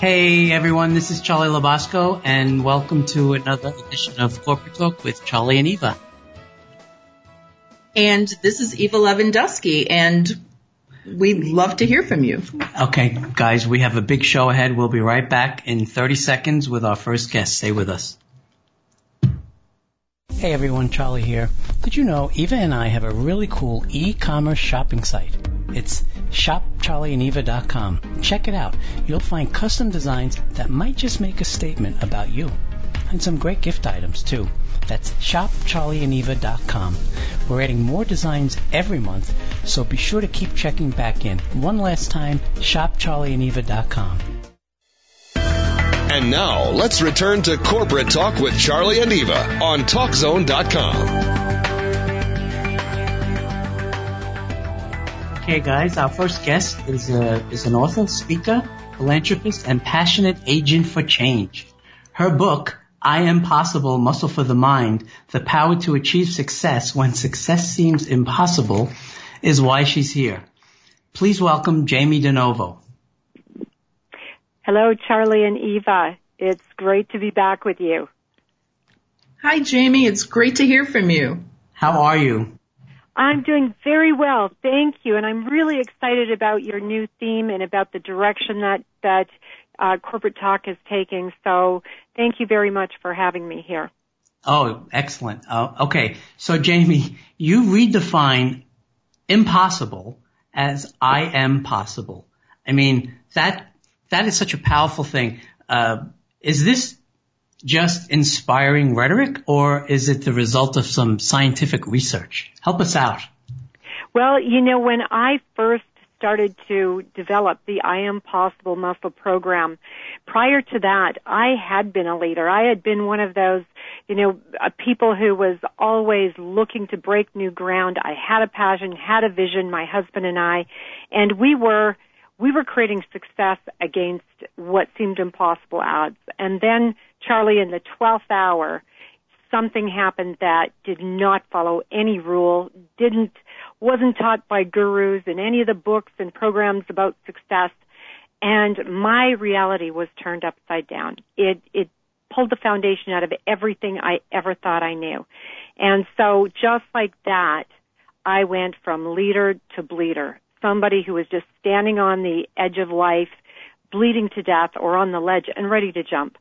Hey everyone, this is Charlie Labasco and welcome to another edition of Corporate Talk with Charlie and Eva. And this is Eva Lewandowski and we'd love to hear from you. Okay, guys, we have a big show ahead. We'll be right back in 30 seconds with our first guest. Stay with us. Hey everyone, Charlie here. Did you know Eva and I have a really cool e-commerce shopping site? It's shopcharlieandeva.com. Check it out. You'll find custom designs that might just make a statement about you. And some great gift items too. That's shopcharlieandeva.com. We're adding more designs every month, so be sure to keep checking back in. One last time, shopcharlieandeva.com. And now, let's return to Corporate Talk with Charlie and Eva on TalkZone.com. Okay, guys, our first guest is, a, is an author, speaker, philanthropist, and passionate agent for change. Her book, I Am Possible, Muscle for the Mind, The Power to Achieve Success When Success Seems Impossible, is why she's here. Please welcome Jamie DeNovo. Hello, Charlie and Eva. It's great to be back with you. Hi, Jamie. It's great to hear from you. How are you? I'm doing very well, thank you, and I'm really excited about your new theme and about the direction that that uh, corporate talk is taking. So, thank you very much for having me here. Oh, excellent. Uh, okay, so Jamie, you redefine impossible as I am possible. I mean that that is such a powerful thing. Uh, is this just inspiring rhetoric or is it the result of some scientific research? Help us out. Well, you know, when I first started to develop the I Am Possible Muscle program, prior to that, I had been a leader. I had been one of those, you know, uh, people who was always looking to break new ground. I had a passion, had a vision, my husband and I, and we were we were creating success against what seemed impossible odds. And then, Charlie, in the 12th hour, something happened that did not follow any rule, didn't, wasn't taught by gurus in any of the books and programs about success. And my reality was turned upside down. It, it pulled the foundation out of everything I ever thought I knew. And so just like that, I went from leader to bleeder somebody who was just standing on the edge of life, bleeding to death or on the ledge and ready to jump.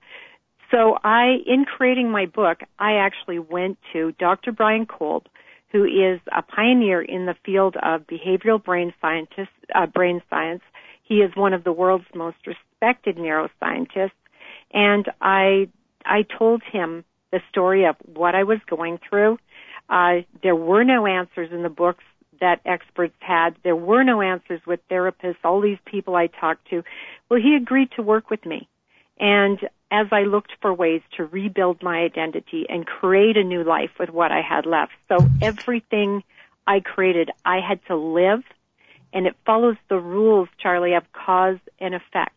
So I, in creating my book, I actually went to Dr. Brian Kolb, who is a pioneer in the field of behavioral brain scientist, uh, brain science. He is one of the world's most respected neuroscientists. And I, I told him the story of what I was going through. Uh, there were no answers in the books that experts had. There were no answers with therapists, all these people I talked to. Well, he agreed to work with me. And as I looked for ways to rebuild my identity and create a new life with what I had left. So everything I created, I had to live and it follows the rules, Charlie, of cause and effect.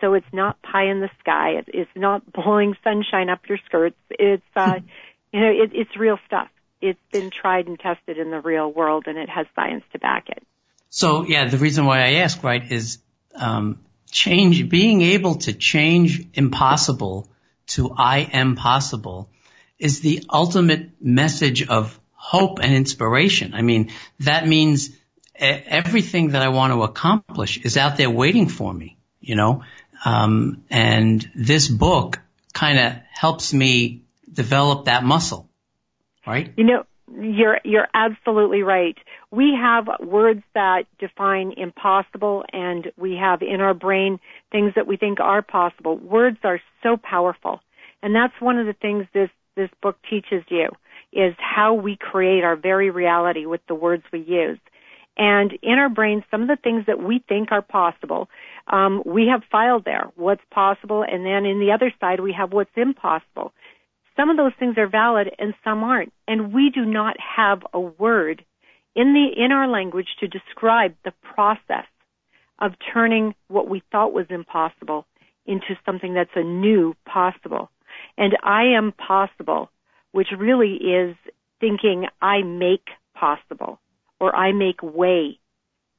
So it's not pie in the sky. It's not blowing sunshine up your skirts. It's, uh, you know, it, it's real stuff it's been tried and tested in the real world and it has science to back it. So yeah, the reason why I ask, right, is um, change, being able to change impossible to I am possible is the ultimate message of hope and inspiration. I mean, that means everything that I want to accomplish is out there waiting for me, you know, um, and this book kind of helps me develop that muscle right? You know, you're you're absolutely right. We have words that define impossible and we have in our brain things that we think are possible. Words are so powerful. And that's one of the things this this book teaches you is how we create our very reality with the words we use. And in our brains, some of the things that we think are possible, um, we have filed there what's possible, and then in the other side we have what's impossible. Some of those things are valid, and some aren't. And we do not have a word in the in our language to describe the process of turning what we thought was impossible into something that's a new possible. And I am possible, which really is thinking I make possible or I make way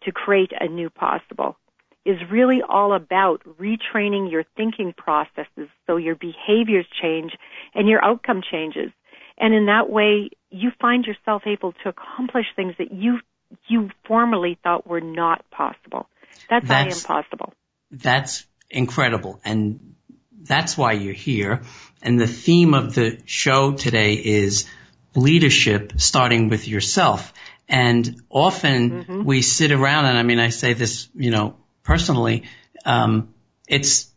to create a new possible is really all about retraining your thinking processes so your behaviors change and your outcome changes. And in that way, you find yourself able to accomplish things that you you formerly thought were not possible. That's, that's impossible. That's incredible. And that's why you're here. And the theme of the show today is leadership starting with yourself. And often mm-hmm. we sit around and I mean, I say this, you know, personally, um, it's,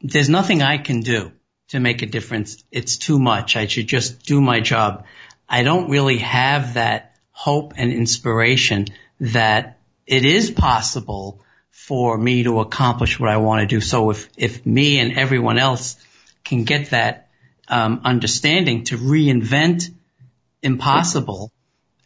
there's nothing I can do to make a difference. It's too much. I should just do my job. I don't really have that hope and inspiration that it is possible for me to accomplish what I want to do. So if, if me and everyone else can get that um, understanding to reinvent impossible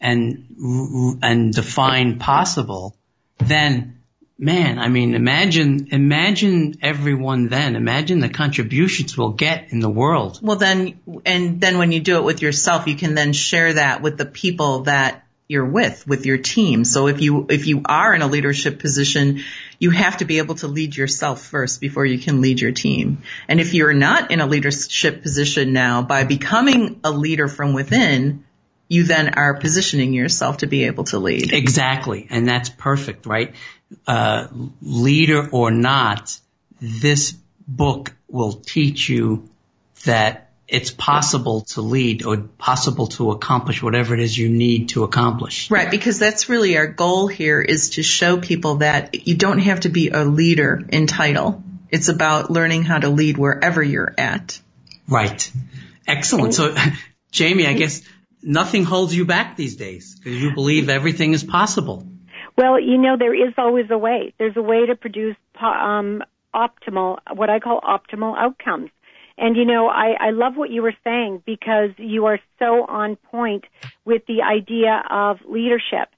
and and define possible, then man, I mean, imagine imagine everyone then. Imagine the contributions we'll get in the world. Well, then, and then when you do it with yourself, you can then share that with the people that you're with, with your team. So if you, if you are in a leadership position, you have to be able to lead yourself first before you can lead your team. And if you're not in a leadership position now, by becoming a leader from within, you then are positioning yourself to be able to lead. Exactly. And that's perfect, right? Uh, leader or not, this book will teach you that it's possible to lead or possible to accomplish whatever it is you need to accomplish. Right, because that's really our goal here is to show people that you don't have to be a leader in title. It's about learning how to lead wherever you're at. Right. Excellent. So, Jamie, I guess nothing holds you back these days because you believe everything is possible. Well, you know, there is always a way. There's a way to produce um, optimal, what I call optimal outcomes. And you know, I, I love what you were saying because you are so on point with the idea of leadership.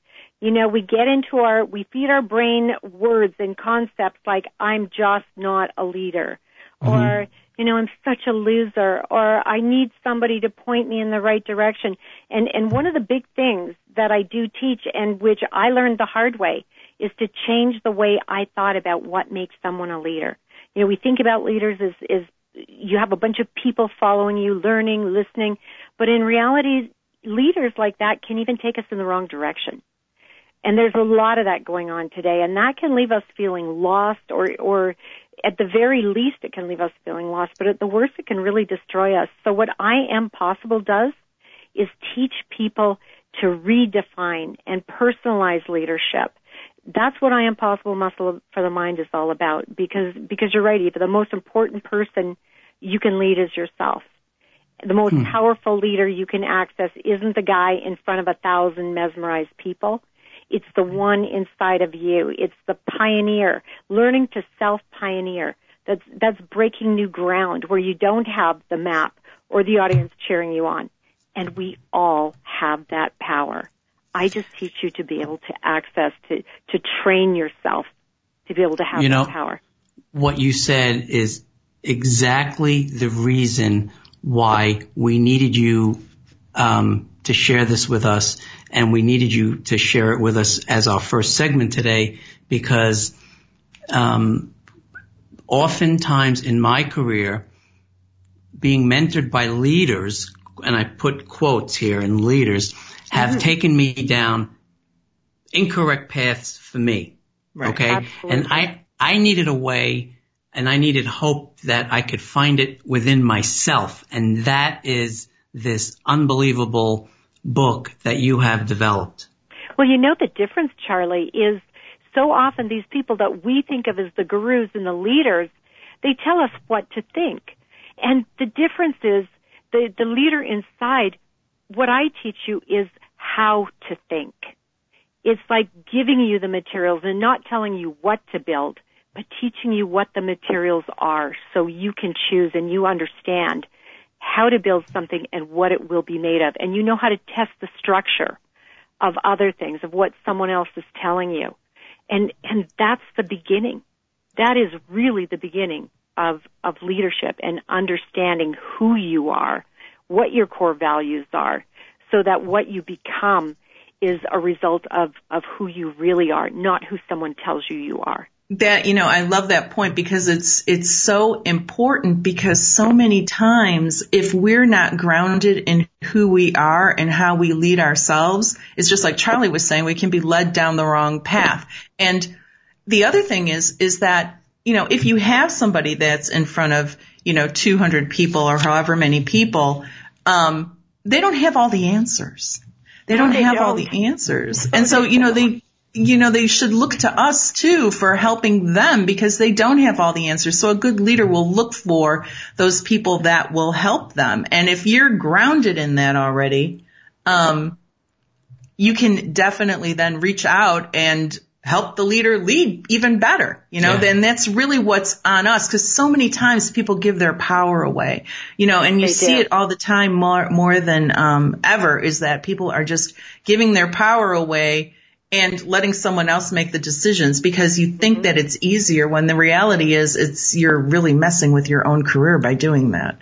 You know, we get into our, we feed our brain words and concepts like, I'm just not a leader. Mm-hmm. Or, you know, I'm such a loser. Or I need somebody to point me in the right direction. And, and one of the big things that I do teach and which I learned the hard way is to change the way I thought about what makes someone a leader. You know, we think about leaders as, as you have a bunch of people following you, learning, listening, but in reality, leaders like that can even take us in the wrong direction. And there's a lot of that going on today, and that can leave us feeling lost, or, or at the very least, it can leave us feeling lost, but at the worst, it can really destroy us. So what I Am Possible does is teach people to redefine and personalize leadership. That's what I am possible muscle for the mind is all about because because you're right Eva the most important person you can lead is yourself. The most hmm. powerful leader you can access isn't the guy in front of a thousand mesmerized people. It's the one inside of you. It's the pioneer learning to self pioneer that's that's breaking new ground where you don't have the map or the audience cheering you on and we all have that power I just teach you to be able to access, to, to train yourself to be able to have you know, that power. What you said is exactly the reason why we needed you um, to share this with us, and we needed you to share it with us as our first segment today, because um, oftentimes in my career, being mentored by leaders, and I put quotes here in leaders, have mm-hmm. taken me down incorrect paths for me. Right. Okay. Absolutely. And I, I needed a way and I needed hope that I could find it within myself. And that is this unbelievable book that you have developed. Well, you know, the difference, Charlie, is so often these people that we think of as the gurus and the leaders, they tell us what to think. And the difference is the, the leader inside what I teach you is how to think. It's like giving you the materials and not telling you what to build, but teaching you what the materials are so you can choose and you understand how to build something and what it will be made of. And you know how to test the structure of other things, of what someone else is telling you. And, and that's the beginning. That is really the beginning of, of leadership and understanding who you are, what your core values are, so that what you become is a result of, of who you really are, not who someone tells you you are. That, you know, I love that point because it's, it's so important because so many times if we're not grounded in who we are and how we lead ourselves, it's just like Charlie was saying, we can be led down the wrong path. And the other thing is, is that, you know, if you have somebody that's in front of, you know, 200 people or however many people, um, they don't have all the answers. They don't they have don't. all the answers. And so, you know, they, you know, they should look to us too for helping them because they don't have all the answers. So a good leader will look for those people that will help them. And if you're grounded in that already, um, you can definitely then reach out and help the leader lead even better. You know, Yeah. then that's really what's on us because so many times people give their power away. You know, and you They see do. it all the time more more than um, ever is that people are just giving their power away and letting someone else make the decisions because you think that it's easier when the reality is it's you're really messing with your own career by doing that.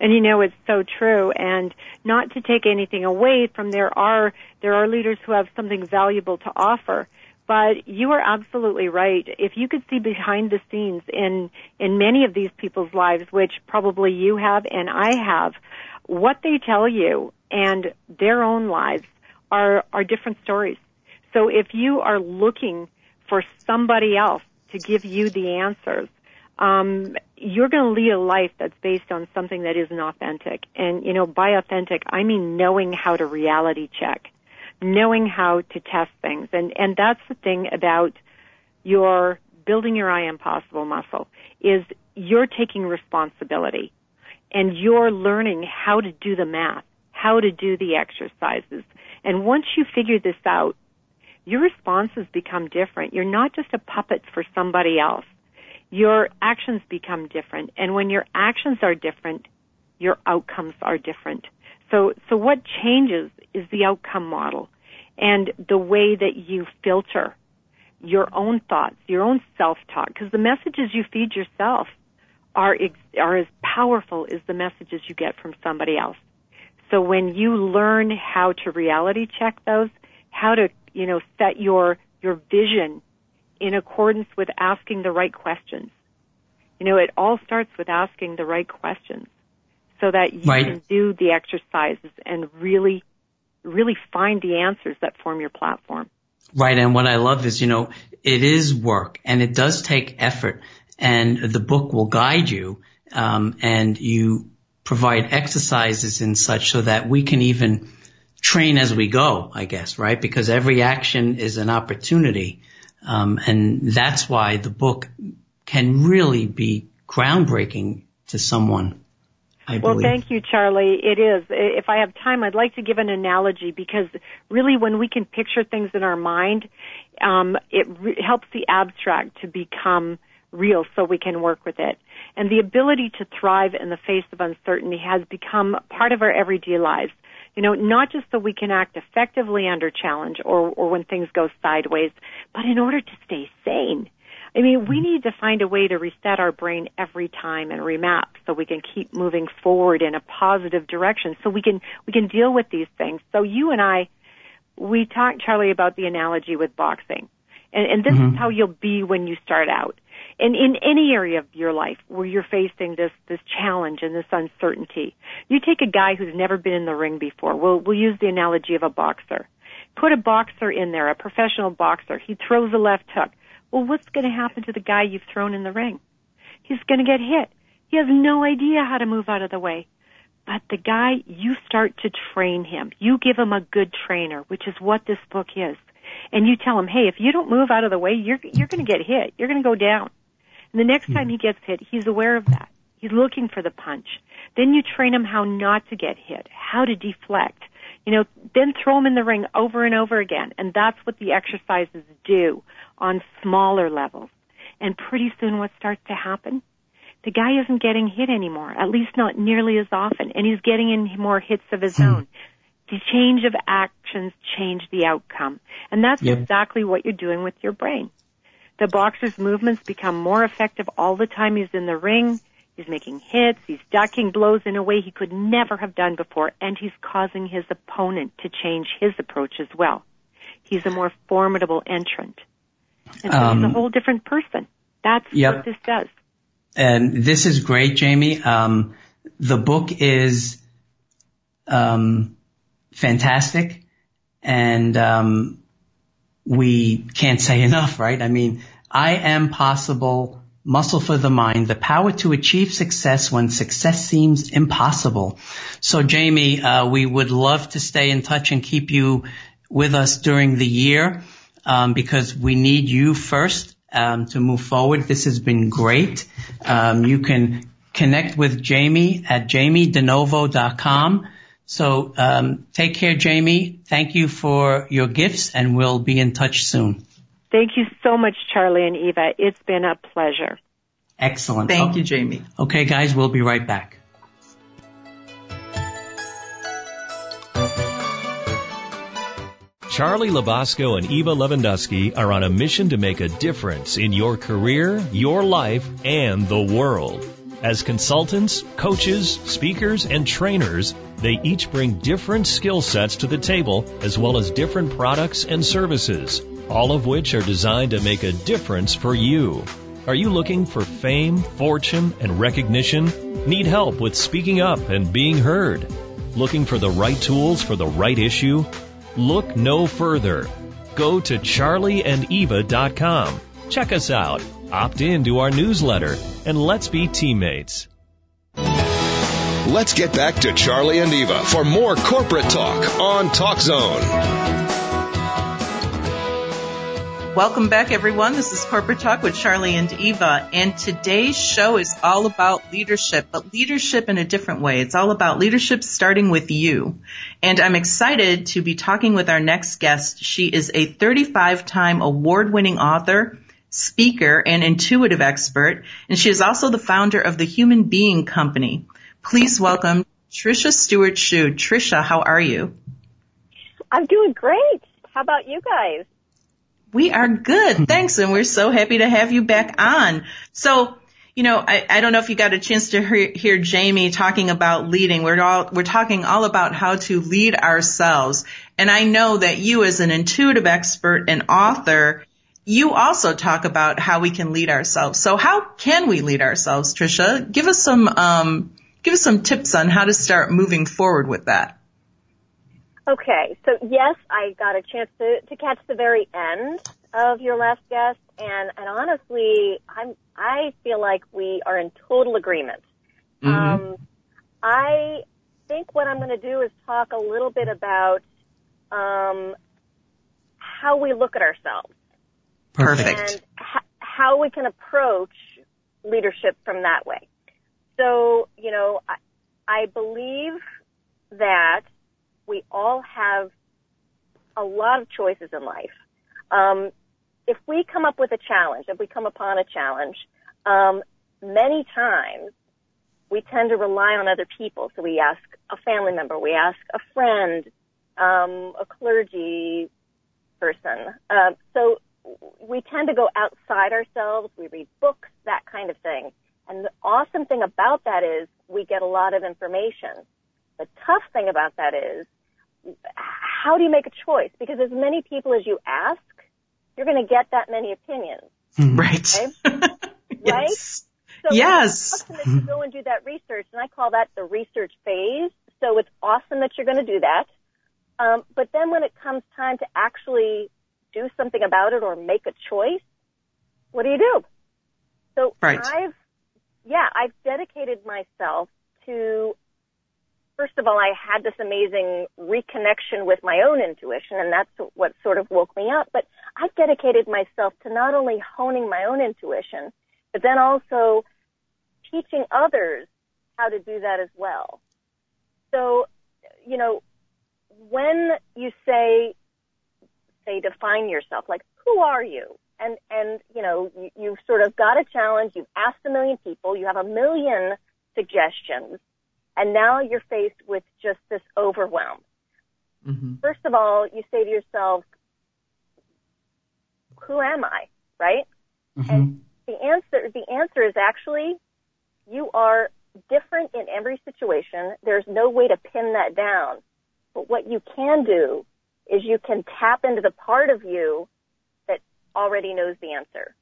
And you know, it's so true. And not to take anything away from there are, there are leaders who have something valuable to offer. But you are absolutely right. If you could see behind the scenes in, in many of these people's lives, which probably you have and I have, what they tell you and their own lives are, are different stories. So if you are looking for somebody else to give you the answers, um, you're going to lead a life that's based on something that isn't authentic. And, you know, by authentic, I mean knowing how to reality check, knowing how to test things. And, and that's the thing about your building your I am possible muscle is you're taking responsibility and you're learning how to do the math, how to do the exercises. And once you figure this out, your responses become different. You're not just a puppet for somebody else. Your actions become different. And when your actions are different, your outcomes are different. So, so what changes is the outcome model and the way that you filter your own thoughts, your own self-talk, because the messages you feed yourself are, ex- are as powerful as the messages you get from somebody else. So when you learn how to reality check those, how to, you know, set your, your vision in accordance with asking the right questions. You know, it all starts with asking the right questions so that you Right. can do the exercises and really, really find the answers that form your platform. Right. And what I love is, you know, it is work and it does take effort and the book will guide you. Um, and you provide exercises and such so that we can even train as we go, I guess, right? Because every action is an opportunity. Um, and that's why the book can really be groundbreaking to someone. I Well, believe. thank you, Charlie. It is. If I have time, I'd like to give an analogy because really when we can picture things in our mind, um, it re- helps the abstract to become real so we can work with it. And the ability to thrive in the face of uncertainty has become part of our everyday lives. You know, not just so we can act effectively under challenge or, or when things go sideways, but in order to stay sane. I mean, we need to find a way to reset our brain every time and remap so we can keep moving forward in a positive direction so we can, we can deal with these things. So you and I, we talked, Charlie, about the analogy with boxing. And, and this is mm-hmm. how you'll be when you start out. And in any area of your life where you're facing this, this challenge and this uncertainty, you take a guy who's never been in the ring before. We'll, we'll use the analogy of a boxer. Put a boxer in there, a professional boxer. He throws a left hook. Well, what's going to happen to the guy you've thrown in the ring? He's going to get hit. He has no idea how to move out of the way. But the guy, you start to train him. You give him a good trainer, which is what this book is. And you tell him, hey, if you don't move out of the way, you're, you're going to get hit. You're going to go down. And the next time hmm. he gets hit, he's aware of that. He's looking for the punch. Then you train him how not to get hit, how to deflect. You know, then throw them in the ring over and over again. And that's what the exercises do on smaller levels. And pretty soon what starts to happen? The guy isn't getting hit anymore, at least not nearly as often, and he's getting in more hits of his hmm. own. The change of actions change the outcome. And that's yep. exactly what you're doing with your brain. The boxer's movements become more effective all the time he's in the ring. He's making hits, he's ducking blows in a way he could never have done before, and he's causing his opponent to change his approach as well. He's a more formidable entrant. And so um, he's a um, whole different person. That's yep. what this does. And this is great, Jamie. Um, the book is um, fantastic, and um, we can't say enough, right? I mean, I am possible muscle for the mind, the power to achieve success when success seems impossible. So Jamie, uh, we would love to stay in touch and keep you with us during the year um, because we need you first um, to move forward. This has been great. Um, you can connect with Jamie at jamiedenovo.com. So um, take care, Jamie. Thank you for your gifts, and we'll be in touch soon. Thank you so much, Charlie and Eva. It's been a pleasure. Excellent. Thank oh, you, Jamie. Okay, guys, we'll be right back. Charlie Labasco and Eva Lewandowski are on a mission to make a difference in your career, your life, and the world. As consultants, coaches, speakers, and trainers, they each bring different skill sets to the table as well as different products and services all of which are designed to make a difference for you. Are you looking for fame, fortune, and recognition? Need help with speaking up and being heard? Looking for the right tools for the right issue? Look no further. Go to charlieandeva.com. Check us out, opt in to our newsletter, and let's be teammates. Let's get back to Charlie and Eva for more corporate talk on Talk Zone. Welcome back, everyone. This is Corporate Talk with Charlie and Eva, and today's show is all about leadership, but leadership in a different way. It's all about leadership starting with you. And I'm excited to be talking with our next guest. She is a 35 time award winning author, speaker, and intuitive expert, and she is also the founder of the Human Being Company. Please welcome Trisha Stewart Shiu. Trisha, how are you? I'm doing great. How about you guys? We are good. Thanks. And we're so happy to have you back on. So, you know, I, I don't know if you got a chance to hear, hear Jamie talking about leading. We're all, we're talking all about how to lead ourselves. And I know that you as an intuitive expert and author, you also talk about how we can lead ourselves. So how can we lead ourselves, Trisha? Give us some, um, give us some tips on how to start moving forward with that. Okay, so yes, I got a chance to, to catch the very end of your last guest, and, and honestly, I'm I feel like we are in total agreement. Mm-hmm. Um, I think what I'm going to do is talk a little bit about um, how we look at ourselves. Perfect. And ha- how we can approach leadership from that way. So, you know, I, I believe that we all have a lot of choices in life. Um, if we come up with a challenge, if we come upon a challenge, um, many times we tend to rely on other people. So we ask a family member, we ask a friend, um, a clergy person. Um, so we tend to go outside ourselves. We read books, that kind of thing. And the awesome thing about that is we get a lot of information. The tough thing about that is how do you make a choice? Because as many people as you ask, you're going to get that many opinions. Hmm. Right. Okay? yes. Right? So yes. It's awesome that you go and do that research, and I call that the research phase. So it's awesome that you're going to do that. Um, but then when it comes time to actually do something about it or make a choice, what do you do? So right. I've, yeah, I've dedicated myself to first of all, I had this amazing reconnection with my own intuition, and that's what sort of woke me up. But I've dedicated myself to not only honing my own intuition, but then also teaching others how to do that as well. So, you know, when you say, say define yourself, like who are you? And, and, you know, you, you've sort of got a challenge, you've asked a million people, you have a million suggestions, and now you're faced with just this overwhelm. Mm-hmm. First of all, you say to yourself, who am I? Right? Mm-hmm. And the answer, the answer is actually you are different in every situation. There's no way to pin that down. But what you can do is you can tap into the part of you that already knows the answer.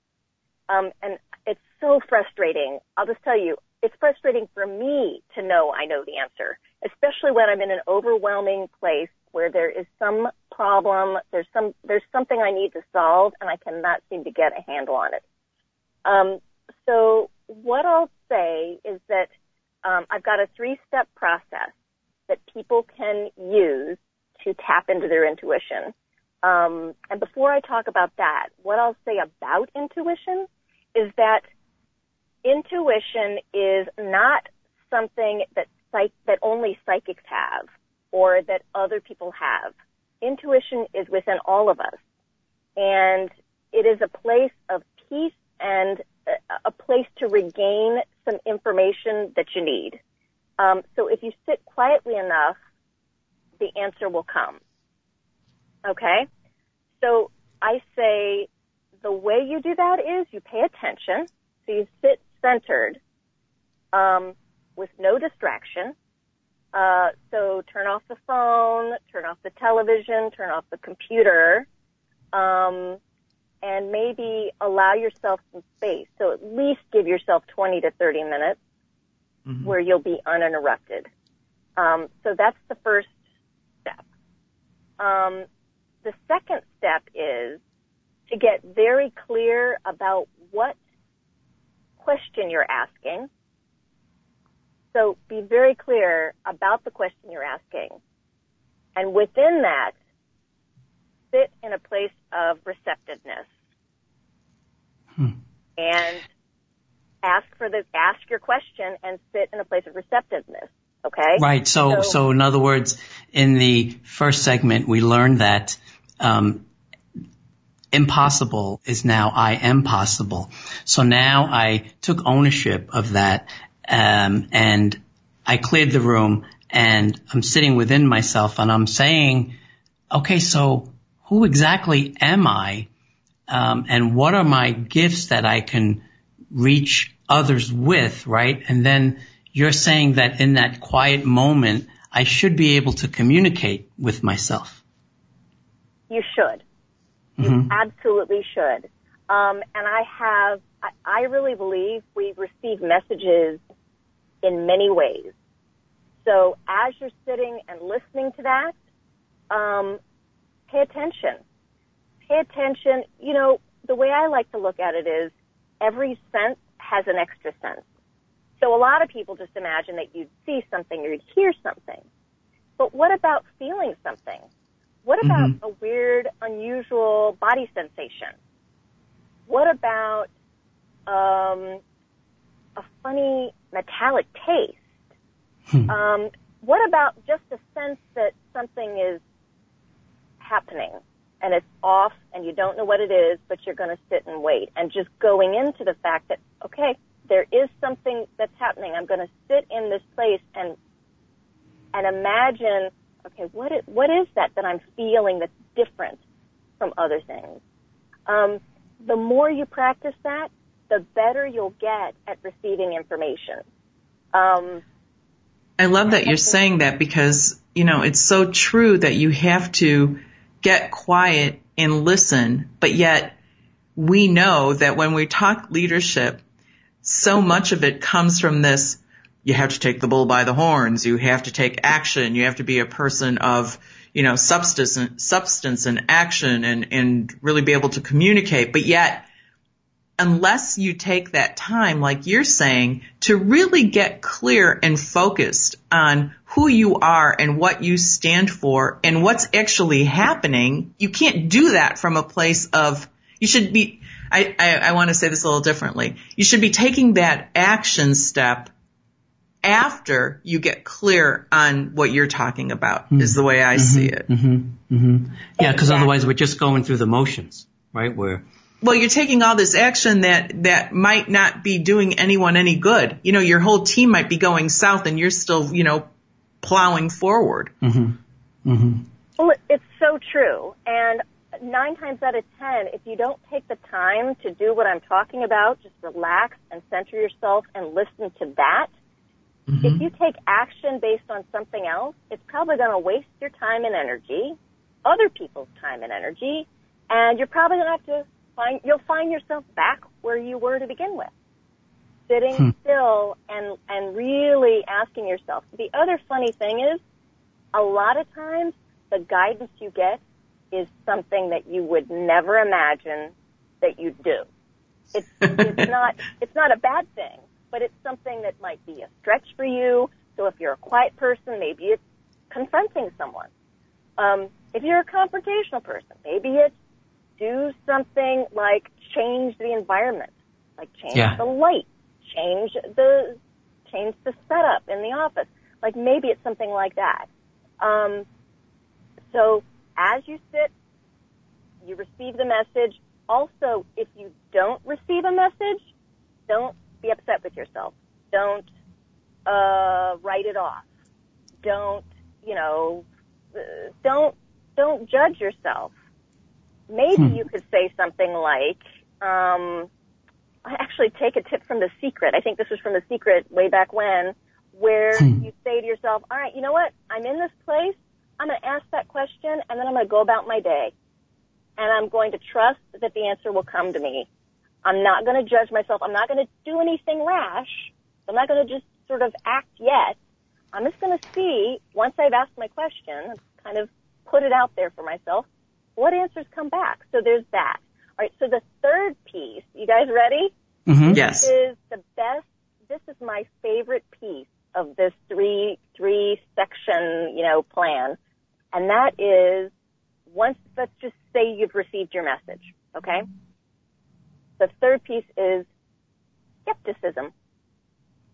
Um, and it's so frustrating. I'll just tell you, it's frustrating for me to know I know the answer, especially when I'm in an overwhelming place where there is some problem, there's some, there's something I need to solve and I cannot seem to get a handle on it. Um, so what I'll say is that um, I've got a three-step process that people can use to tap into their intuition. Um, and before I talk about that, what I'll say about intuition is that intuition is not something that psych- that only psychics have or that other people have. Intuition is within all of us. And it is a place of peace and a place to regain some information that you need. Um, so if you sit quietly enough, the answer will come. Okay? So I say the way you do that is you pay attention. So you sit centered um, with no distraction. Uh, so turn off the phone, turn off the television, turn off the computer. Um, and maybe allow yourself some space. So at least give yourself 20 to 30 minutes mm-hmm. where you'll be uninterrupted. Um, so that's the first step. Um, the second step is to get very clear about what question you're asking. So be very clear about the question you're asking. And within that, sit in a place of receptiveness. Hmm. And ask for the, ask your question and sit in a place of receptiveness. Okay? Right. So, so, so in other words, in the first segment, we learned that, um, impossible is now I am possible. So now I took ownership of that, um, and I cleared the room and I'm sitting within myself and I'm saying, okay, so who exactly am I? Um, and what are my gifts that I can reach others with, right? And then you're saying that in that quiet moment, I should be able to communicate with myself. You should. You mm-hmm. absolutely should. Um, and I have, I, I really believe we receive messages in many ways. So as you're sitting and listening to that, um, pay attention. Pay attention. You know, the way I like to look at it is every sense has an extra sense. So a lot of people just imagine that you'd see something or you'd hear something. But what about feeling something? What about mm-hmm. a weird, unusual body sensation? What about um, a funny metallic taste? Hmm. Um, what about just a sense that something is happening and it's off and you don't know what it is, but you're going to sit and wait and just going into the fact that, okay, there is something that's happening. I'm going to sit in this place and, and imagine, okay, what is, what is that that I'm feeling that's different from other things? Um, the more you practice that, the better you'll get at receiving information. Um, I love that you're saying that because, you know, it's so true that you have to get quiet and listen, but yet we know that when we talk leadership, so much of it comes from this, you have to take the bull by the horns, you have to take action, you have to be a person of, you know, substance, substance and action and, and really be able to communicate, but yet unless you take that time, like you're saying, to really get clear and focused on who you are and what you stand for and what's actually happening, you can't do that from a place of, you should be, I, I, I want to say this a little differently. You should be taking that action step after you get clear on what you're talking about mm-hmm. is the way I mm-hmm. see it. Mm-hmm. mm-hmm. Yeah, because otherwise we're just going through the motions, right? Where well, you're taking all this action that that might not be doing anyone any good. You know, your whole team might be going south, and you're still, you know, plowing forward. Mm-hmm. Mm-hmm. Well, it's so true, and nine times out of ten, if you don't take the time to do what I'm talking about, just relax and center yourself and listen to that. Mm-hmm. If you take action based on something else, it's probably going to waste your time and energy, other people's time and energy, and you're probably going to have to find, you'll find yourself back where you were to begin with. Sitting hmm. still and, and really asking yourself. The other funny thing is, a lot of times the guidance you get is something that you would never imagine that you'd do. It's, it's not, it's not a bad thing, but it's something that might be a stretch for you. So if you're a quiet person, maybe it's confronting someone. Um, if you're a confrontational person, maybe it's do something like change the environment, like change yeah. the light, change the change the setup in the office. Like maybe it's something like that. Um, so as you sit, you receive the message. Also, if you don't receive a message, don't be upset with yourself. Don't uh, write it off. Don't you know? Uh, don't don't judge yourself maybe hmm. you could say something like, um, I actually take a tip from The Secret. I think this was from The Secret way back when, where hmm. you say to yourself, all right, you know what? I'm in this place. I'm going to ask that question and then I'm going to go about my day. And I'm going to trust that the answer will come to me. I'm not going to judge myself. I'm not going to do anything rash. I'm not going to just sort of act yet. I'm just going to see once I've asked my question, kind of put it out there for myself what answers come back? So there's that. All right. So the third piece, you guys ready? Mm-hmm. Yes. Is the best. This is my favorite piece of this three three section you know plan, and that is once let's just say you've received your message. Okay. The third piece is skepticism.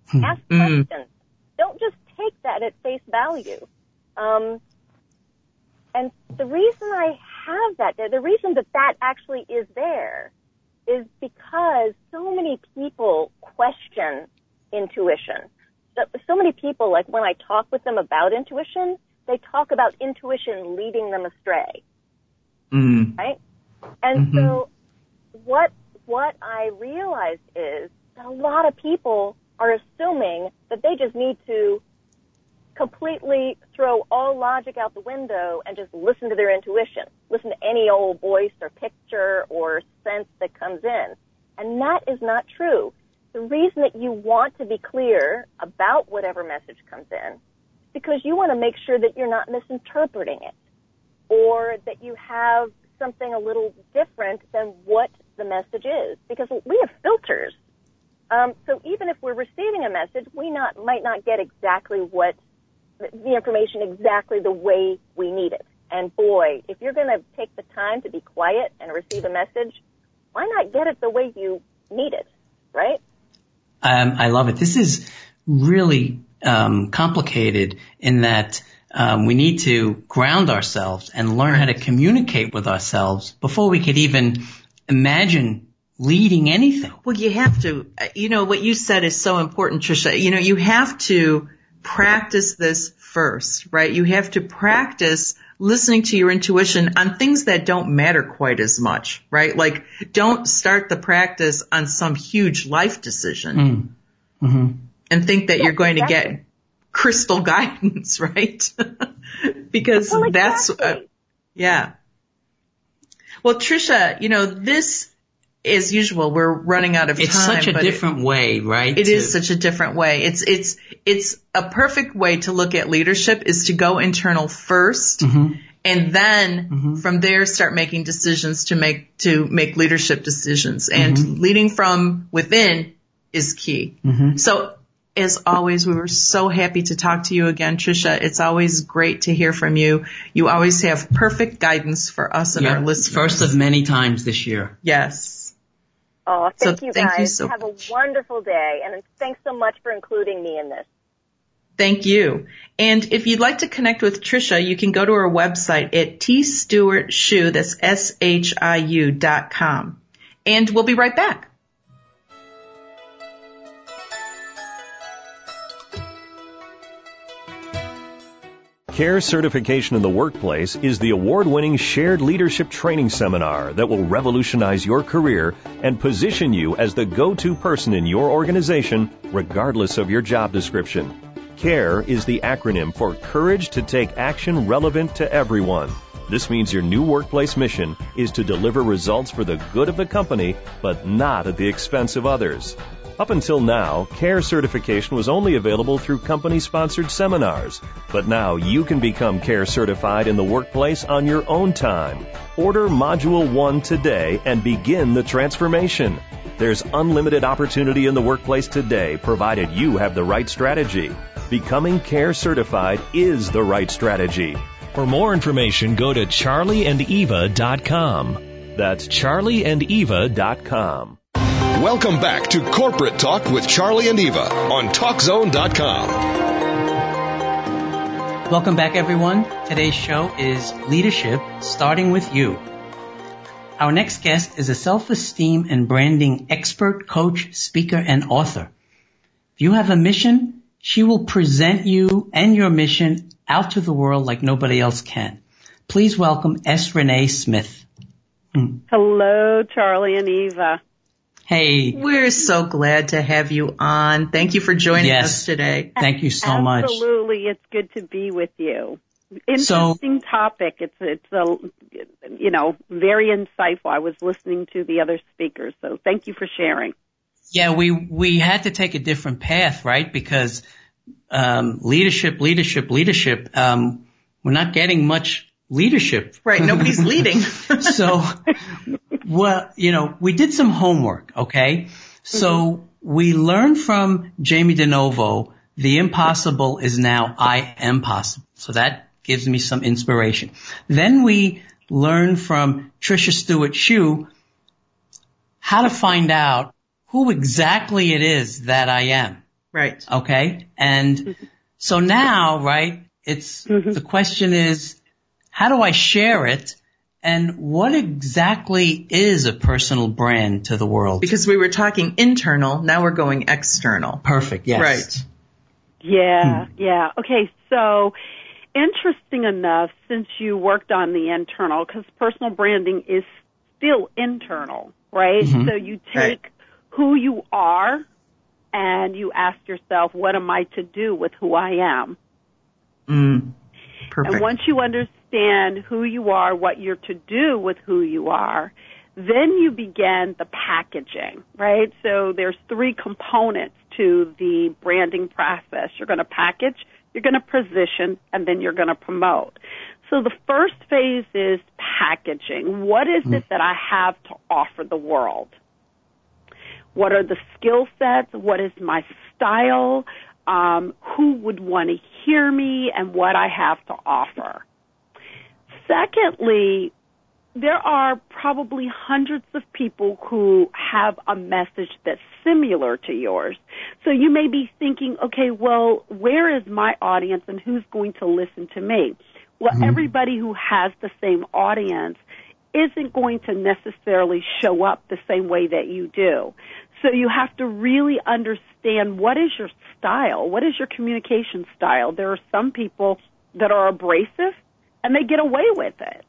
Hmm. Ask mm. questions. Don't just take that at face value. Um, and the reason I have that there, the reason that that actually is there is because so many people question intuition. So, so many people, like when I talk with them about intuition, they talk about intuition leading them astray. Mm. Right? And mm-hmm. so what, what I realized is that a lot of people are assuming that they just need to completely throw all logic out the window and just listen to their intuition. Listen to any old voice or picture or sense that comes in. And that is not true. The reason that you want to be clear about whatever message comes in is because you want to make sure that you're not misinterpreting it or that you have something a little different than what the message is because we have filters. Um, so even if we're receiving a message, we not might not get exactly what the information exactly the way we need it. And boy, if you're going to take the time to be quiet and receive a message, why not get it the way you need it, right? Um, I love it. This is really um, complicated in that um, we need to ground ourselves and learn how to communicate with ourselves before we could even imagine leading anything. Well, you have to. You know what you said is so important, Trisha. You know you have to practice this first, right? You have to practice listening to your intuition on things that don't matter quite as much, right? Like don't start the practice on some huge life decision mm. mm-hmm. and think that yeah, you're going exactly. to get crystal guidance, right? because well, exactly. that's, uh, yeah. Well, Trisha, you know, this as usual, we're running out of it's time. It's such a different it, way, right? It to, is such a different way. It's it's it's a perfect way to look at leadership is to go internal 1st mm-hmm. and then mm-hmm. from there start making decisions to make to make leadership decisions. And mm-hmm. leading from within is key. Mm-hmm. So as always, we were so happy to talk to you again, Trisha. It's always great to hear from you. You always have perfect guidance for us and yep. our listeners. First of many times this year. Yes. Oh, thank so you thank guys. You so Have much. a wonderful day, and thanks so much for including me in this. Thank you. And if you'd like to connect with Trisha, you can go to her website at tstewartshiu, that's S-H-I-U dot com. And we'll be right back. CARE certification in the workplace is the award winning shared leadership training seminar that will revolutionize your career and position you as the go to person in your organization, regardless of your job description. CARE is the acronym for Courage to Take Action Relevant to Everyone. This means your new workplace mission is to deliver results for the good of the company, but not at the expense of others. Up until now, CARE certification was only available through company sponsored seminars, but now you can become CARE certified in the workplace on your own time. Order Module 1 today and begin the transformation. There's unlimited opportunity in the workplace today, provided you have the right strategy. Becoming CARE certified is the right strategy. For more information, go to charlieandeva.com. That's charlieandeva.com. Welcome back to Corporate Talk with Charlie and Eva on TalkZone.com. Welcome back, everyone. Today's show is Leadership Starting with You. Our next guest is a self-esteem and branding expert, coach, speaker, and author. If you have a mission, she will present you and your mission out to the world like nobody else can. Please welcome S. Renee Smith. Hello, Charlie and Eva. Hey. We're so glad to have you on. Thank you for joining Yes. us today. Thank you so much. Absolutely, it's good to be with you. Interesting topic. It's it's a you know very insightful. I was listening to the other speakers, so thank you for sharing. Yeah, we we had to take a different path, right? Because um, leadership, leadership, leadership. Um, we're not getting much leadership. Right, nobody's leading. so, well, you know, we did some homework, okay? So mm-hmm. we learned from Jamie DeNovo, the impossible is now I am possible. So that gives me some inspiration. Then we learned from Trisha Stewart Shiu how to find out who exactly it is that I am. Right. Okay. And mm-hmm. so now, right, it's, mm-hmm. the question is, how do I share it? And what exactly is a personal brand to the world? Because we were talking internal, now we're going external. Perfect. Yes. Right. Yeah, yeah. Okay, so interesting enough, since you worked on the internal, because personal branding is still internal, right? Mhm. So you take Right. who you are and you ask yourself, what am I to do with who I am? Mm. Perfect. And once you understand who you are, what you're to do with who you are, then you begin the packaging, right? So there's three components to the branding process. You're going to package, you're going to position, and then you're going to promote. So the first phase is packaging. What is it that I have to offer the world? What are the skill sets? What is my style? Um, who would want to hear me and what I have to offer? Secondly, there are probably hundreds of people who have a message that's similar to yours. So you may be thinking, okay, well, where is my audience and who's going to listen to me? Well, mm-hmm. everybody who has the same audience isn't going to necessarily show up the same way that you do. So you have to really understand what is your style? What is your communication style? There are some people that are abrasive and they get away with it,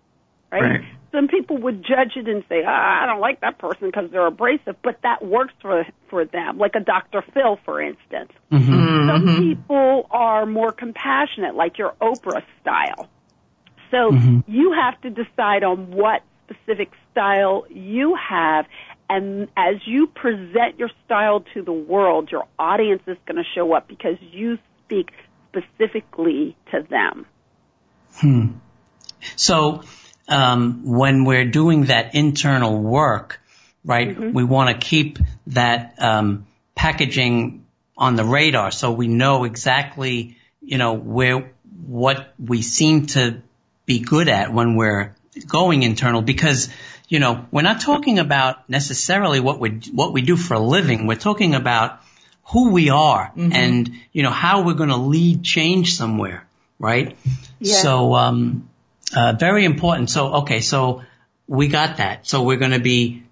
right? Right. Some people would judge it and say, ah, I don't like that person because they're abrasive, but that works for, for them, like a Dr. Phil, for instance. Mm-hmm. Some people are more compassionate, like your Oprah style. So you have to decide on what specific style you have. And as you present your style to the world, your audience is going to show up because you speak specifically to them. So, um, when we're doing that internal work, right, we want to keep that um, packaging on the radar so we know exactly, you know, where what we seem to be good at when we're going internal because you know we're not talking about necessarily what we what we do for a living we're talking about who we are mm-hmm. and, you know, how we're going to lead change somewhere, right? Yeah. So, um, uh, very important. So, okay, so we got that. So we're going to be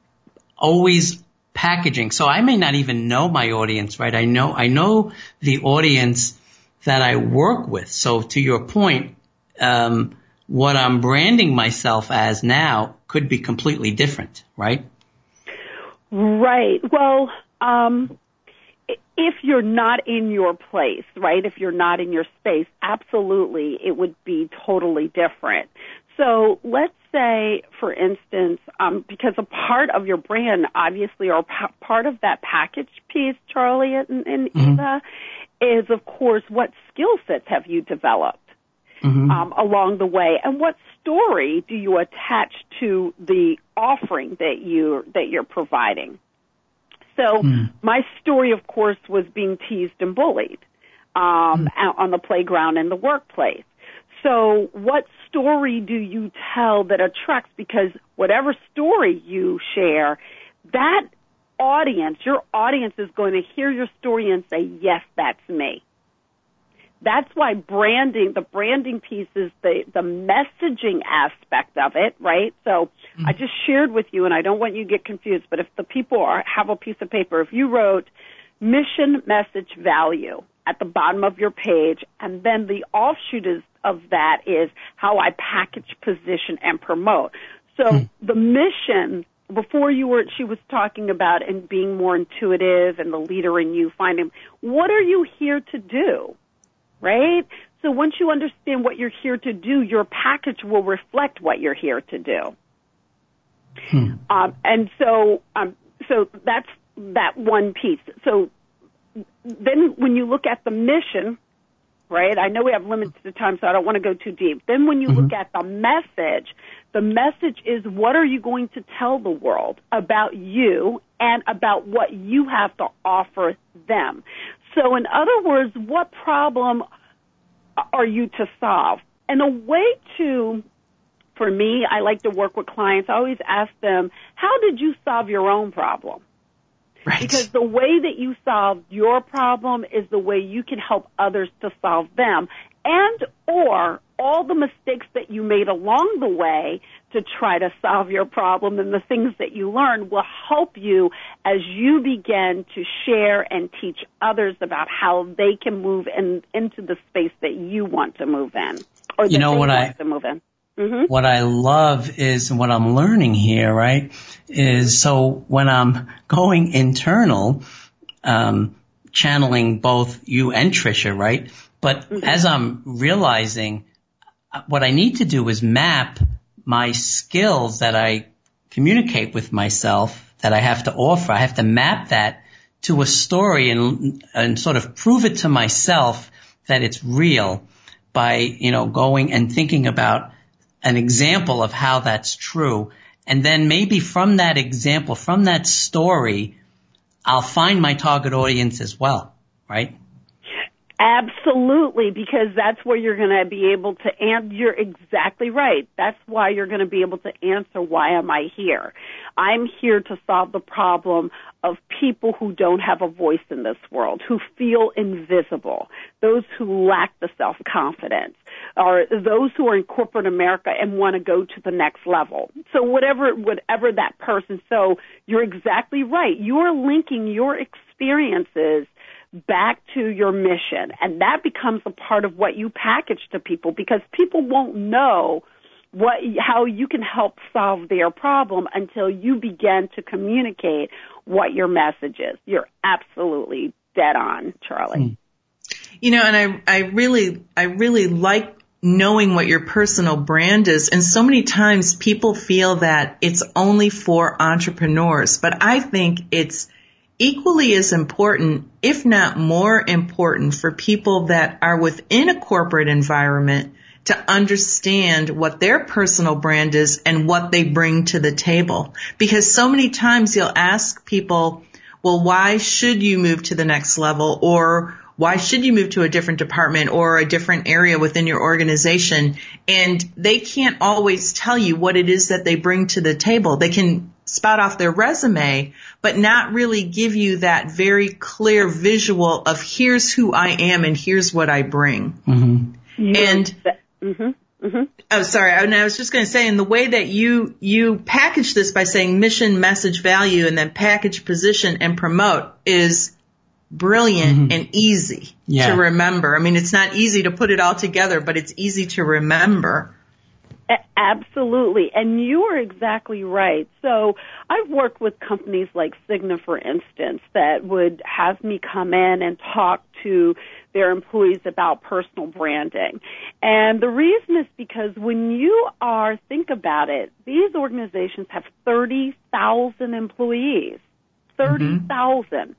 always packaging. So I may not even know my audience, right? I know, I know the audience that I work with. So to your point, um, what I'm branding myself as now could be completely different, right? Right. Well, um, if you're not in your place, right? If you're not in your space, absolutely, it would be totally different. So let's say, for instance, um, because a part of your brand, obviously, or pa- part of that package piece, Charlie and, and mm-hmm. Eva, is of course what skill sets have you developed mm-hmm. um, along the way, and what story do you attach to the offering that you that you're providing? So mm. my story, of course, was being teased and bullied um, mm. on the playground and the workplace. So what story do you tell that attracts? Because whatever story you share, that audience, your audience is going to hear your story and say, yes, that's me. That's why branding, the branding piece is the, the messaging aspect of it, right? So mm-hmm. I just shared with you, and I don't want you to get confused, but if the people are, have a piece of paper, if you wrote mission, message, value at the bottom of your page, and then the offshoot is, of that is how I package, position, and promote. So mm-hmm. the mission before you were she was talking about and being more intuitive and the leader in you finding what are you here to do right so once you understand what you're here to do your package will reflect what you're here to do hmm. um, and so um, so that's that one piece so then when you look at the mission right i know we have limited time so i don't want to go too deep then when you mm-hmm. look at the message the message is what are you going to tell the world about you and about what you have to offer them? So in other words, what problem are you to solve? And a way to, for me, I like to work with clients. I always ask them, how did you solve your own problem? Right. Because the way that you solve your problem is the way you can help others to solve them and or all the mistakes that you made along the way to try to solve your problem and the things that you learn will help you as you begin to share and teach others about how they can move in, into the space that you want to move in or you know what I, to move in. Mm-hmm. What I love is what I'm learning here, right? Is so when I'm going internal, um, channeling both you and Trisha, right? But mm-hmm. as I'm realizing, what I need to do is map my skills that I communicate with myself that I have to offer. I have to map that to a story and, and sort of prove it to myself that it's real by, you know, going and thinking about an example of how that's true. And then maybe from that example, from that story, I'll find my target audience as well, right? Absolutely, because that's where you're going to be able to, and you're exactly right. That's why you're going to be able to answer why am I here? I'm here to solve the problem of people who don't have a voice in this world, who feel invisible, those who lack the self-confidence, or those who are in corporate America and want to go to the next level. So whatever, whatever that person, so you're exactly right. You are linking your experiences back to your mission. And that becomes a part of what you package to people because people won't know what, how you can help solve their problem until you begin to communicate what your message is. You're absolutely dead on, Charlie. Hmm. You know, and I, I really, I really like knowing what your personal brand is. And so many times people feel that it's only for entrepreneurs, but I think it's equally as important, if not more important for people that are within a corporate environment to understand what their personal brand is and what they bring to the table. Because so many times you'll ask people, well, why should you move to the next level or why should you move to a different department or a different area within your organization? And they can't always tell you what it is that they bring to the table. They can spout off their resume, but not really give you that very clear visual of here's who I am and here's what I bring. Mm-hmm. And mm-hmm. Mm-hmm. Oh, sorry. I, I was just going to say, in the way that you you package this by saying mission, message, value, and then package, position, and promote is brilliant mm-hmm. and easy yeah. to remember. I mean, it's not easy to put it all together, but it's easy to remember. Absolutely. And you are exactly right. So I've worked with companies like Cigna, for instance, that would have me come in and talk to their employees about personal branding. And the reason is because when you are, think about it, these organizations have 30,000 employees. 30,000. Mm-hmm.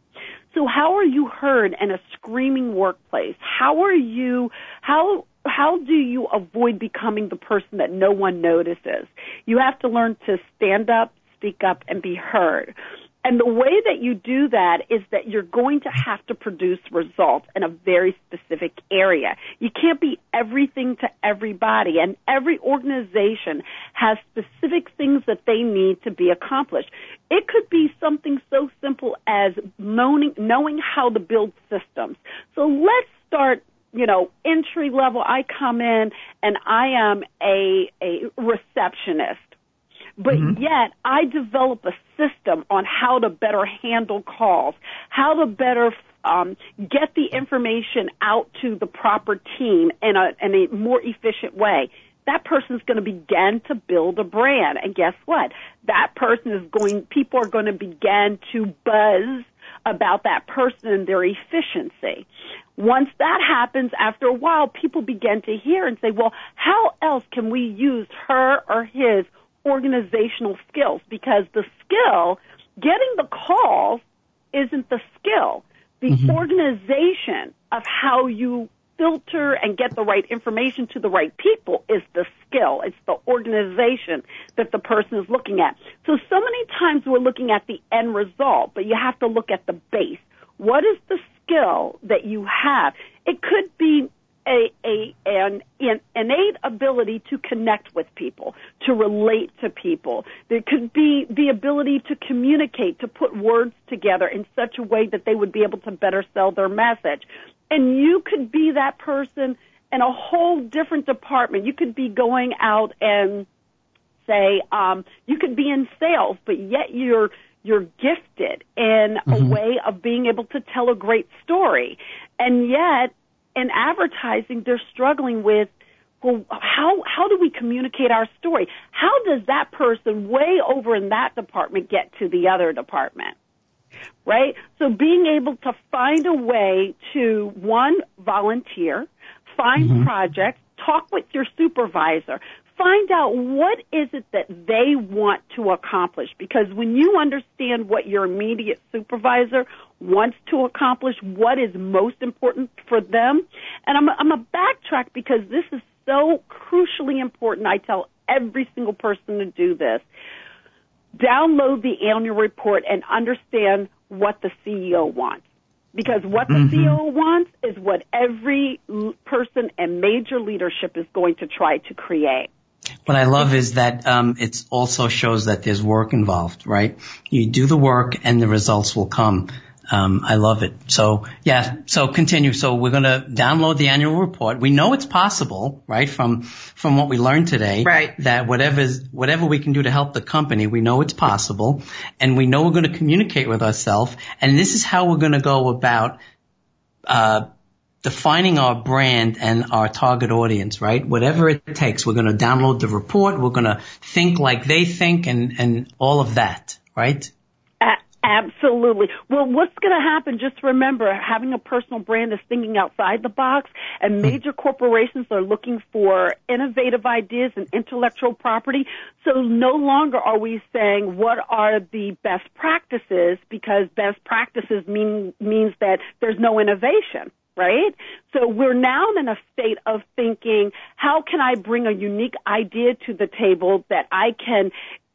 So how are you heard in a screaming workplace? How are you, how, how do you avoid becoming the person that no one notices? You have to learn to stand up, speak up, and be heard. And the way that you do that is that you're going to have to produce results in a very specific area. You can't be everything to everybody and every organization has specific things that they need to be accomplished. It could be something so simple as knowing, knowing how to build systems. So let's start you know, entry level, I come in and I am a, a receptionist but mm-hmm. yet I develop a system on how to better handle calls, how to better um, get the information out to the proper team in a, in a more efficient way. That person's going to begin to build a brand. And guess what? That person is going, people are going to begin to buzz about that person and their efficiency. Once that happens, after a while, people begin to hear and say, well, how else can we use her or his organizational skills because the skill, getting the calls isn't the skill. The mm-hmm. organization of how you filter and get the right information to the right people is the skill. It's the organization that the person is looking at. So, so many times we're looking at the end result, but you have to look at the base. What is the skill that you have? It could be a, a an, innate ability to connect with people, to relate to people. There could be the ability to communicate, to put words together in such a way that they would be able to better sell their message. And you could be that person in a whole different department. You could be going out and say, um, you could be in sales, but yet you're you're gifted in mm-hmm. a way of being able to tell a great story. And yet in advertising, they're struggling with, well, how, how do we communicate our story? How does that person way over in that department get to the other department? Right? So being able to find a way to, one, volunteer, find mm-hmm. projects, talk with your supervisor, find out what is it that they want to accomplish because when you understand what your immediate supervisor wants to accomplish, what is most important for them, and I'm I'm a backtrack because this is so crucially important. I tell every single person to do this. Download the annual report and understand what the CEO wants. Because what the mm-hmm. CEO wants is what every person and major leadership is going to try to create. What I love is that um, it also shows that there's work involved, right? You do the work and the results will come. Um, I love it. So yeah, so continue. So we're going to download the annual report. We know it's possible, right? From from what we learned today, right? That whatever whatever we can do to help the company, we know it's possible, and we know we're going to communicate with ourselves. And this is how we're going to go about uh, defining our brand and our target audience, right? Whatever it takes, we're going to download the report. We're going to think like they think and, and all of that, right? Absolutely. Well, what's going to happen? Just remember, having a personal brand is thinking outside the box, and hmm. major corporations are looking for innovative ideas and intellectual property. So no longer are we saying what are the best practices because best practices mean, means that there's no innovation right? So we're now in a state of thinking, how can I bring a unique idea to the table that I can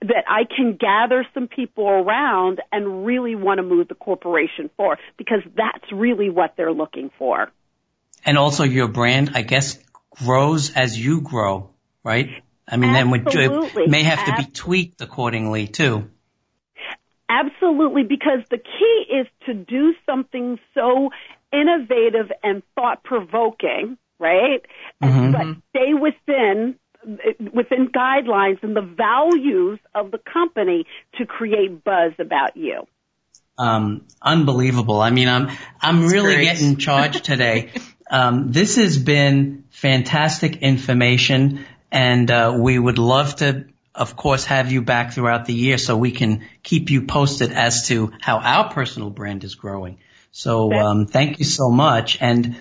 that I can gather some people around and really want to move the corporation forward because that's really what they're looking for. And also your brand, I guess, grows as you grow, right? I mean, Absolutely. then it may have to be tweaked accordingly too. Absolutely, because the key is to do something so innovative and thought provoking, right? Mm-hmm. But stay within within guidelines and the values of the company to create buzz about you. Um, unbelievable. I mean, I'm I'm That's really great. getting charged today. um, this has been fantastic information, and uh, we would love to, of course, have you back throughout the year so we can keep you posted as to how our personal brand is growing. So um, thank you so much, and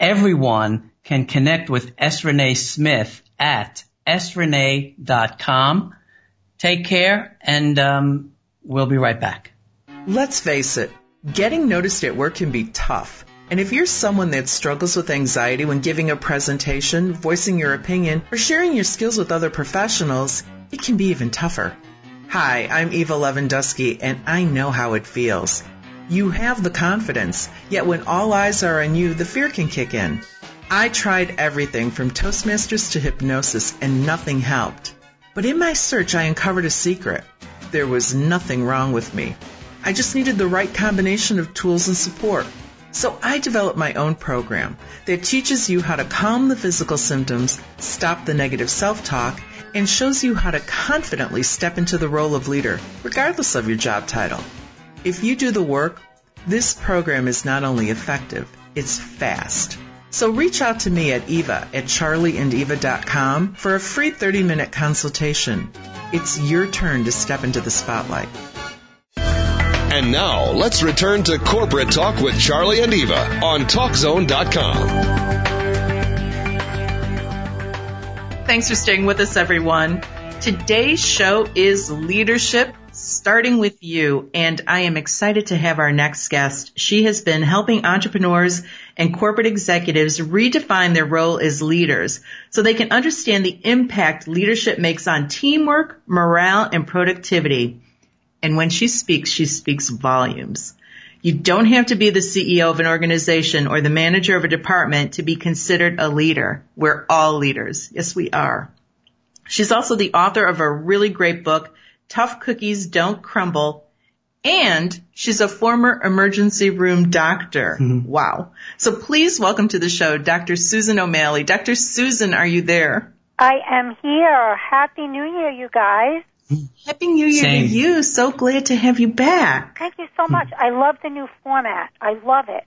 everyone can connect with S. Renee Smith at srenee.com. Take care, and um, we'll be right back. Let's face it, getting noticed at work can be tough. And if you're someone that struggles with anxiety when giving a presentation, voicing your opinion, or sharing your skills with other professionals, it can be even tougher. Hi, I'm Eva Lewandowski, and I know how it feels. You have the confidence, yet when all eyes are on you, the fear can kick in. I tried everything from Toastmasters to hypnosis, and nothing helped. But in my search, I uncovered a secret. There was nothing wrong with me. I just needed the right combination of tools and support. So I developed my own program that teaches you how to calm the physical symptoms, stop the negative self-talk, and shows you how to confidently step into the role of leader, regardless of your job title. If you do the work, this program is not only effective, it's fast. So reach out to me at eva at charlieandeva.com for a free 30-minute consultation. It's your turn to step into the spotlight. And now, let's return to Corporate Talk with Charlie and Eva on TalkZone.com. Thanks for staying with us, everyone. Today's show is leadership, starting with you. And I am excited to have our next guest. She has been helping entrepreneurs and corporate executives redefine their role as leaders so they can understand the impact leadership makes on teamwork, morale, and productivity. And when she speaks, she speaks volumes. You don't have to be the CEO of an organization or the manager of a department to be considered a leader. We're all leaders. Yes, we are. She's also the author of a really great book, Tough Cookies Don't Crumble. And she's a former emergency room doctor. Mm-hmm. Wow. So please welcome to the show, Dr. Susan O'Malley. Dr. Susan, are you there? I am here. Happy New Year, you guys. Happy New Year Same. to you. So glad to have you back. Thank you so much. I love the new format. I love it.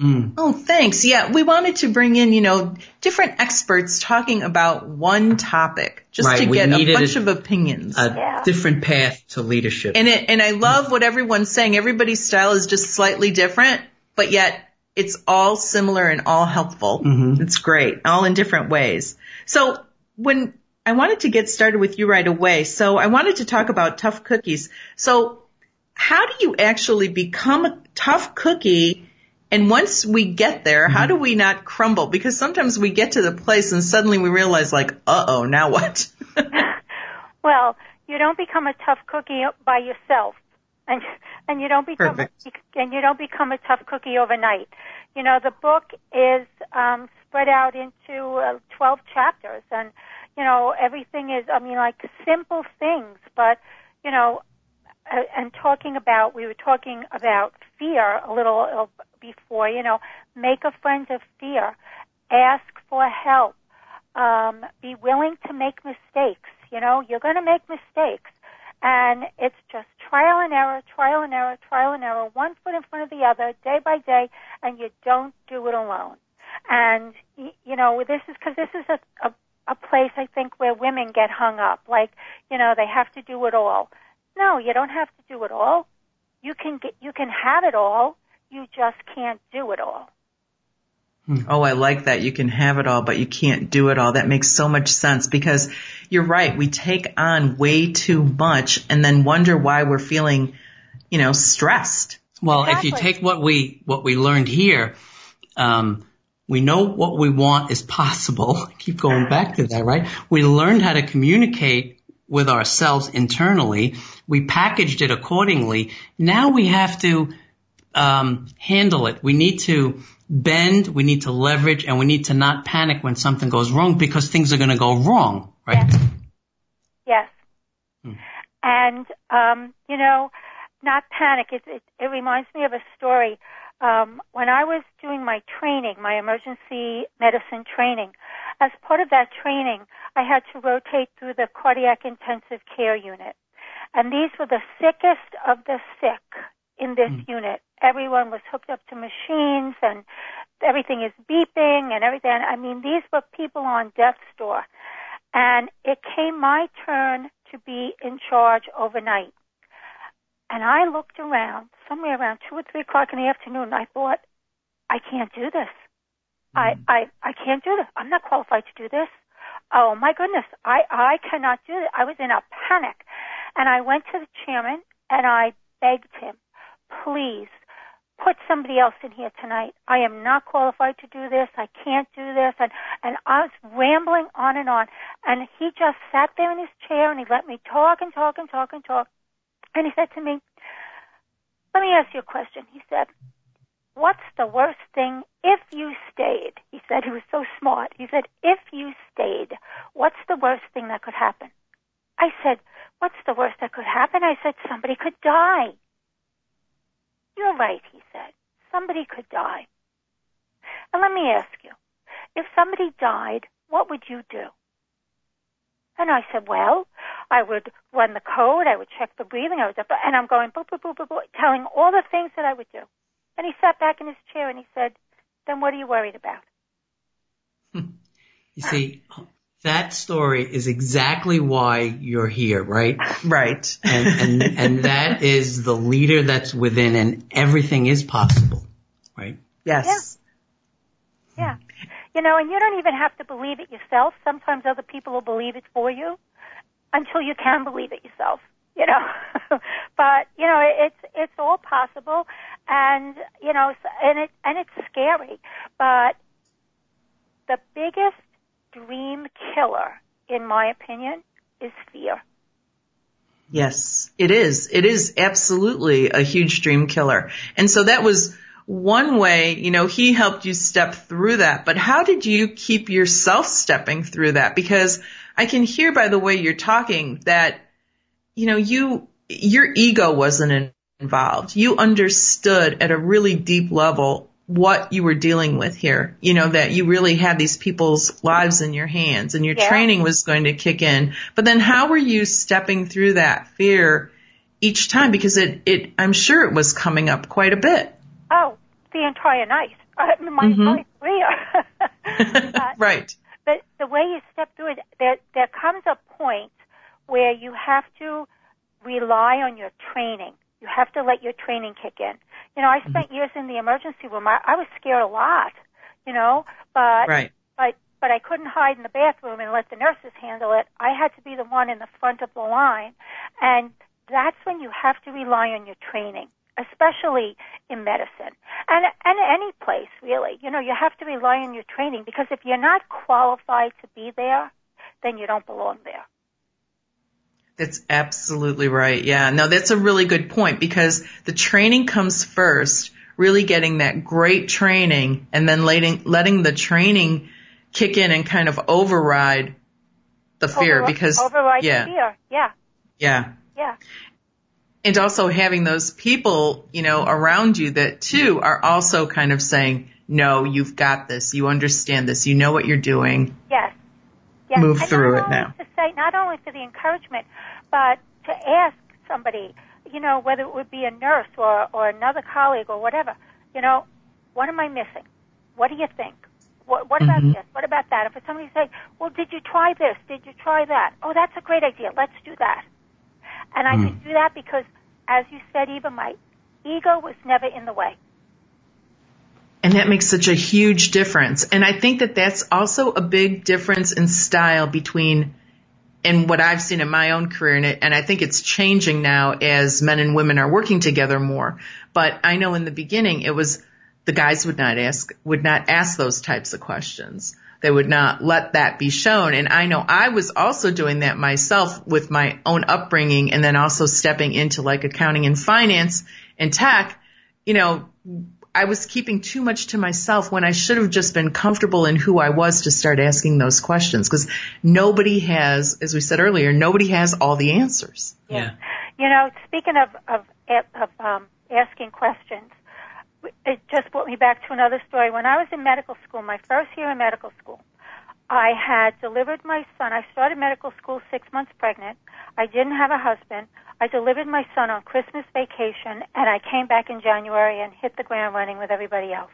Mm. Oh, thanks. Yeah, we wanted to bring in, you know, different experts talking about one topic just Right, to we get a bunch a- of opinions. A Yeah. different path to leadership. and it, and I love what everyone's saying. Everybody's style is just slightly different, but yet it's all similar and all helpful. Mhm. It's great, all in different ways. So when I wanted to get started with you right away, so I wanted to talk about tough cookies. So how do you actually become a tough cookie? And once we get there, how do we not crumble? Because sometimes we get to the place and suddenly we realize like, uh oh, now what? Well, you don't become a tough cookie by yourself, and and you don't become Perfect. and you don't become a tough cookie overnight. You know, the book is um, spread out into uh, twelve chapters, and you know everything is. I mean, like simple things, but you know, uh, and talking about we were talking about fear a little uh, before. You know, make a friend of fear, ask for help, um, be willing to make mistakes. You know, you're going to make mistakes. And it's just trial and error, trial and error, trial and error, one foot in front of the other, day by day, and you don't do it alone. And, you know, this is, cause this is a, a, a place I think where women get hung up. Like, you know, they have to do it all. No, you don't have to do it all. You can get, you can have it all. You just can't do it all. Oh, I like that. You can have it all, but you can't do it all. That makes so much sense because you're right. We take on way too much and then wonder why we're feeling, you know, stressed. Well, if you take what we what we learned here, um, we know what we want is possible. I keep going back to that, right? We learned how to communicate with ourselves internally. We packaged it accordingly. Now we have to um, handle it. We need to bend. We need to leverage, and we need to not panic when something goes wrong because things are going to go wrong, right? Yes. Hmm. And, um, you know, not panic. It, it, it reminds me of a story. Um, when I was doing my training, my emergency medicine training, as part of that training, I had to rotate through the cardiac intensive care unit. And these were the sickest of the sick in this mm. unit. Everyone was hooked up to machines and everything is beeping and everything. I mean, these were people on death's door. And it came my turn to be in charge overnight. And I looked around somewhere around two or three o'clock in the afternoon. And I thought, I can't do this. Mm. I, I, I can't do this. I'm not qualified to do this. Oh my goodness. I, I cannot do this. I was in a panic. And I went to the chairman and I begged him, please put somebody else in here tonight. I am not qualified to do this. I can't do this. And, and I was rambling on and on. And he just sat there in his chair and he let me talk and talk and talk and talk. And he said to me, let me ask you a question. He said, what's the worst thing if you stayed? He said he was so smart. He said, if you stayed, what's the worst thing that could happen? I said, what's the worst that could happen? I said, somebody could die. You're right, he said. Somebody could die. And let me ask you, if somebody died, what would you do? And I said, well, I would run the code, I would check the breathing, I would, and I'm going boop, boop, boop, boop, boop, telling all the things that I would do. And he sat back in his chair and he said, then what are you worried about? you see, that story is exactly why you're here, right? Right. And, and, and that is the leader that's within and everything is possible, right? Yes. Yeah. yeah. You know, and you don't even have to believe it yourself. Sometimes other people will believe it for you until you can believe it yourself. You know, but you know it's it's all possible, and you know, and it and it's scary. But the biggest dream killer, in my opinion, is fear. Yes, it is. It is absolutely a huge dream killer. And so that was one way, you know, he helped you step through that, but how did you keep yourself stepping through that? Because I can hear by the way you're talking that, you know, you, your ego wasn't involved. You understood at a really deep level what you were dealing with here. You know, that you really had these people's lives in your hands and your yeah. training was going to kick in. But then how were you stepping through that fear each time? Because it, it, I'm sure it was coming up quite a bit. Oh, the entire night. Uh, my mm-hmm. career. uh, right. But the way you step through it, there there comes a point where you have to rely on your training. You have to let your training kick in. You know, I mm-hmm. spent years in the emergency room. I, I was scared a lot. You know, but right. but but I couldn't hide in the bathroom and let the nurses handle it. I had to be the one in the front of the line, and that's when you have to rely on your training especially in medicine and and any place really. You know, you have to rely on your training because if you're not qualified to be there, then you don't belong there. That's absolutely right. Yeah. No, that's a really good point because the training comes first, really getting that great training and then letting, letting the training kick in and kind of override the fear Over, because override yeah. the fear. Yeah. Yeah. Yeah and also having those people, you know, around you that too are also kind of saying, no, you've got this. You understand this. You know what you're doing. Yes. Yes. Move through it now. To say, not only for the encouragement, but to ask somebody, you know, whether it would be a nurse or, or another colleague or whatever, you know, what am I missing? What do you think? What, what about mm-hmm. this? What about that? If somebody say, well, did you try this? Did you try that? Oh, that's a great idea. Let's do that. And I mm. could do that because as you said, Eva, my ego was never in the way. And that makes such a huge difference. And I think that that's also a big difference in style between and what I've seen in my own career. And, it, and I think it's changing now as men and women are working together more. But I know in the beginning it was the guys would not ask, would not ask those types of questions. They would not let that be shown. And I know I was also doing that myself with my own upbringing and then also stepping into like accounting and finance and tech. You know, I was keeping too much to myself when I should have just been comfortable in who I was to start asking those questions because nobody has, as we said earlier, nobody has all the answers. Yeah. You know, speaking of, of of um, asking questions. It just brought me back to another story. When I was in medical school, my first year in medical school, I had delivered my son. I started medical school six months pregnant. I didn't have a husband. I delivered my son on Christmas vacation, and I came back in January and hit the ground running with everybody else.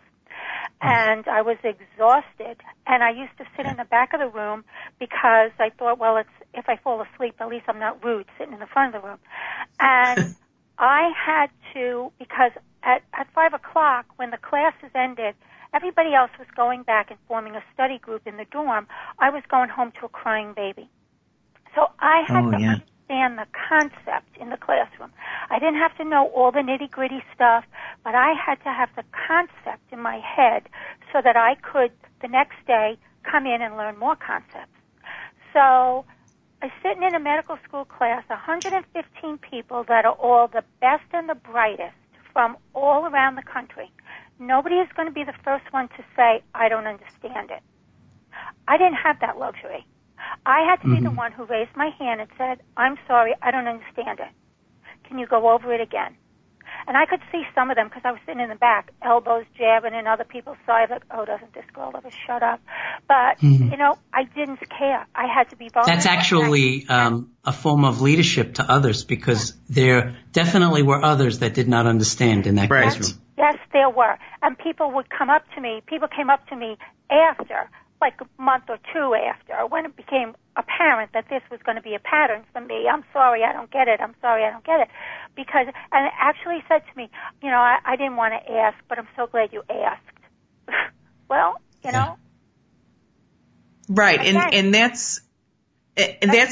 And I was exhausted, and I used to sit in the back of the room because I thought, well, it's if I fall asleep, at least I'm not rude sitting in the front of the room. And I had to because at at five o'clock when the classes ended, everybody else was going back and forming a study group in the dorm. I was going home to a crying baby. So I had Oh, to yeah. understand the concept in the classroom. I didn't have to know all the nitty gritty stuff, but I had to have the concept in my head so that I could the next day come in and learn more concepts. So I was sitting in a medical school class, 115 people that are all the best and the brightest from all around the country. Nobody is going to be the first one to say, I don't understand it. I didn't have that luxury. I had to be the one who raised my hand and said, I'm sorry, I don't understand it. Can you go over it again? And I could see some of them because I was sitting in the back, elbows jabbing in other people's sides, like, oh, doesn't this girl ever shut up? But, you know, I didn't care. I had to be vulnerable. That's actually um, a form of leadership to others because there definitely were others that did not understand in that Right. classroom. Yes, there were. And people would come up to me, people came up to me after, like a month or two after, when it became apparent that this was going to be a pattern for me. I'm sorry, I don't get it. I'm sorry, I don't get it. Because, and it actually said to me, you know, I, I didn't want to ask, but I'm so glad you asked. well, you know, Right, Okay. and and that's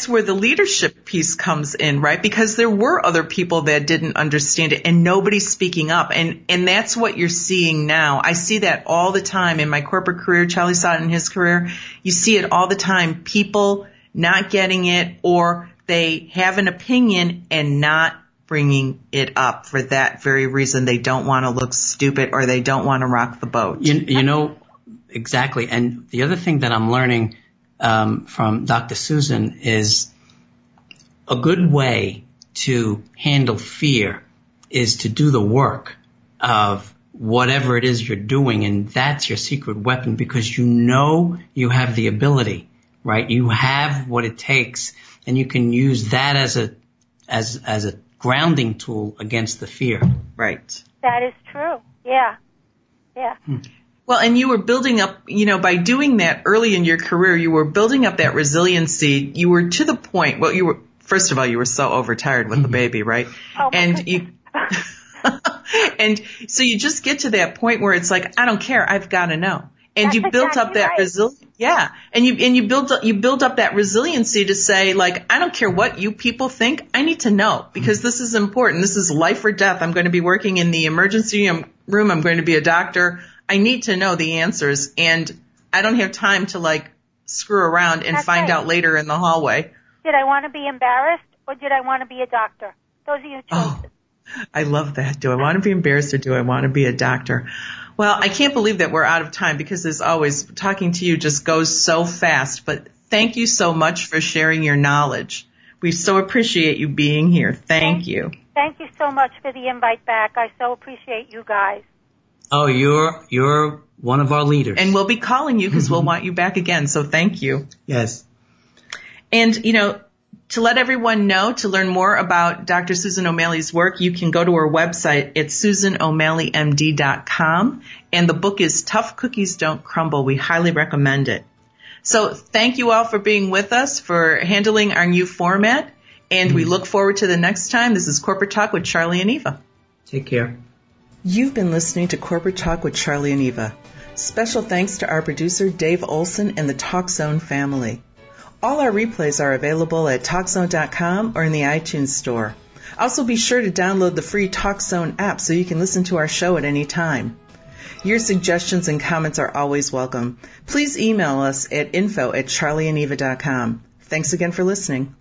where the leadership piece comes in, right? Because there were other people that didn't understand it and nobody's speaking up. And and that's what you're seeing now. I see that all the time in my corporate career. Charlie saw it in his career. You see it all the time. People not getting it or they have an opinion and not bringing it up for that very reason. They don't want to look stupid or they don't want to rock the boat. You, you know, exactly. And the other thing that I'm learning um, from Dr. Susan is a good way to handle fear is to do the work of whatever it is you're doing, and that's your secret weapon because you know you have the ability, right? You have what it takes, and you can use that as a as as a grounding tool against the fear. Right. that is true. Yeah. Yeah. Well, and you were building up, you know, by doing that early in your career, you were building up that resiliency. You were to the point, well, you were, first of all, you were so overtired with the mm-hmm. baby, right? Oh, and you, and so you just get to that point where it's like, I don't care, I've got to know. And That's you built up that right. resilience. Yeah. And you, and you build up, you build up that resiliency to say, like, I don't care what you people think. I need to know because mm-hmm. this is important. This is life or death. I'm going to be working in the emergency room. I'm going to be a doctor. I need to know the answers and I don't have time to like screw around and That's find right. out later in the hallway. Did I want to be embarrassed or did I want to be a doctor? Those are your oh, choices. Oh, I love that. Do I want to be embarrassed or do I want to be a doctor? Well, I can't believe that we're out of time because as always, talking to you just goes so fast, but thank you so much for sharing your knowledge. We so appreciate you being here. Thank you. Thank you so much for the invite back. I so appreciate you guys. Oh, you're you're one of our leaders. And we'll be calling you because we'll want you back again. So thank you. yes. And, you know, to let everyone know, to learn more about Dr. Susan O'Malley's work, you can go to her website at susano'malleymd.com. And the book is Tough Cookies Don't Crumble. We highly recommend it. So thank you all for being with us, for handling our new format. And we look forward to the next time. This is Corporate Talk with Charlie and Eva. Take care. You've been listening to Corporate Talk with Charlie and Eva. Special thanks to our producer Dave Olson and the TalkZone family. All our replays are available at TalkZone.com or in the iTunes store. Also be sure to download the free TalkZone app so you can listen to our show at any time. Your suggestions and comments are always welcome. Please email us at info at charlieandeva.com. Thanks again for listening.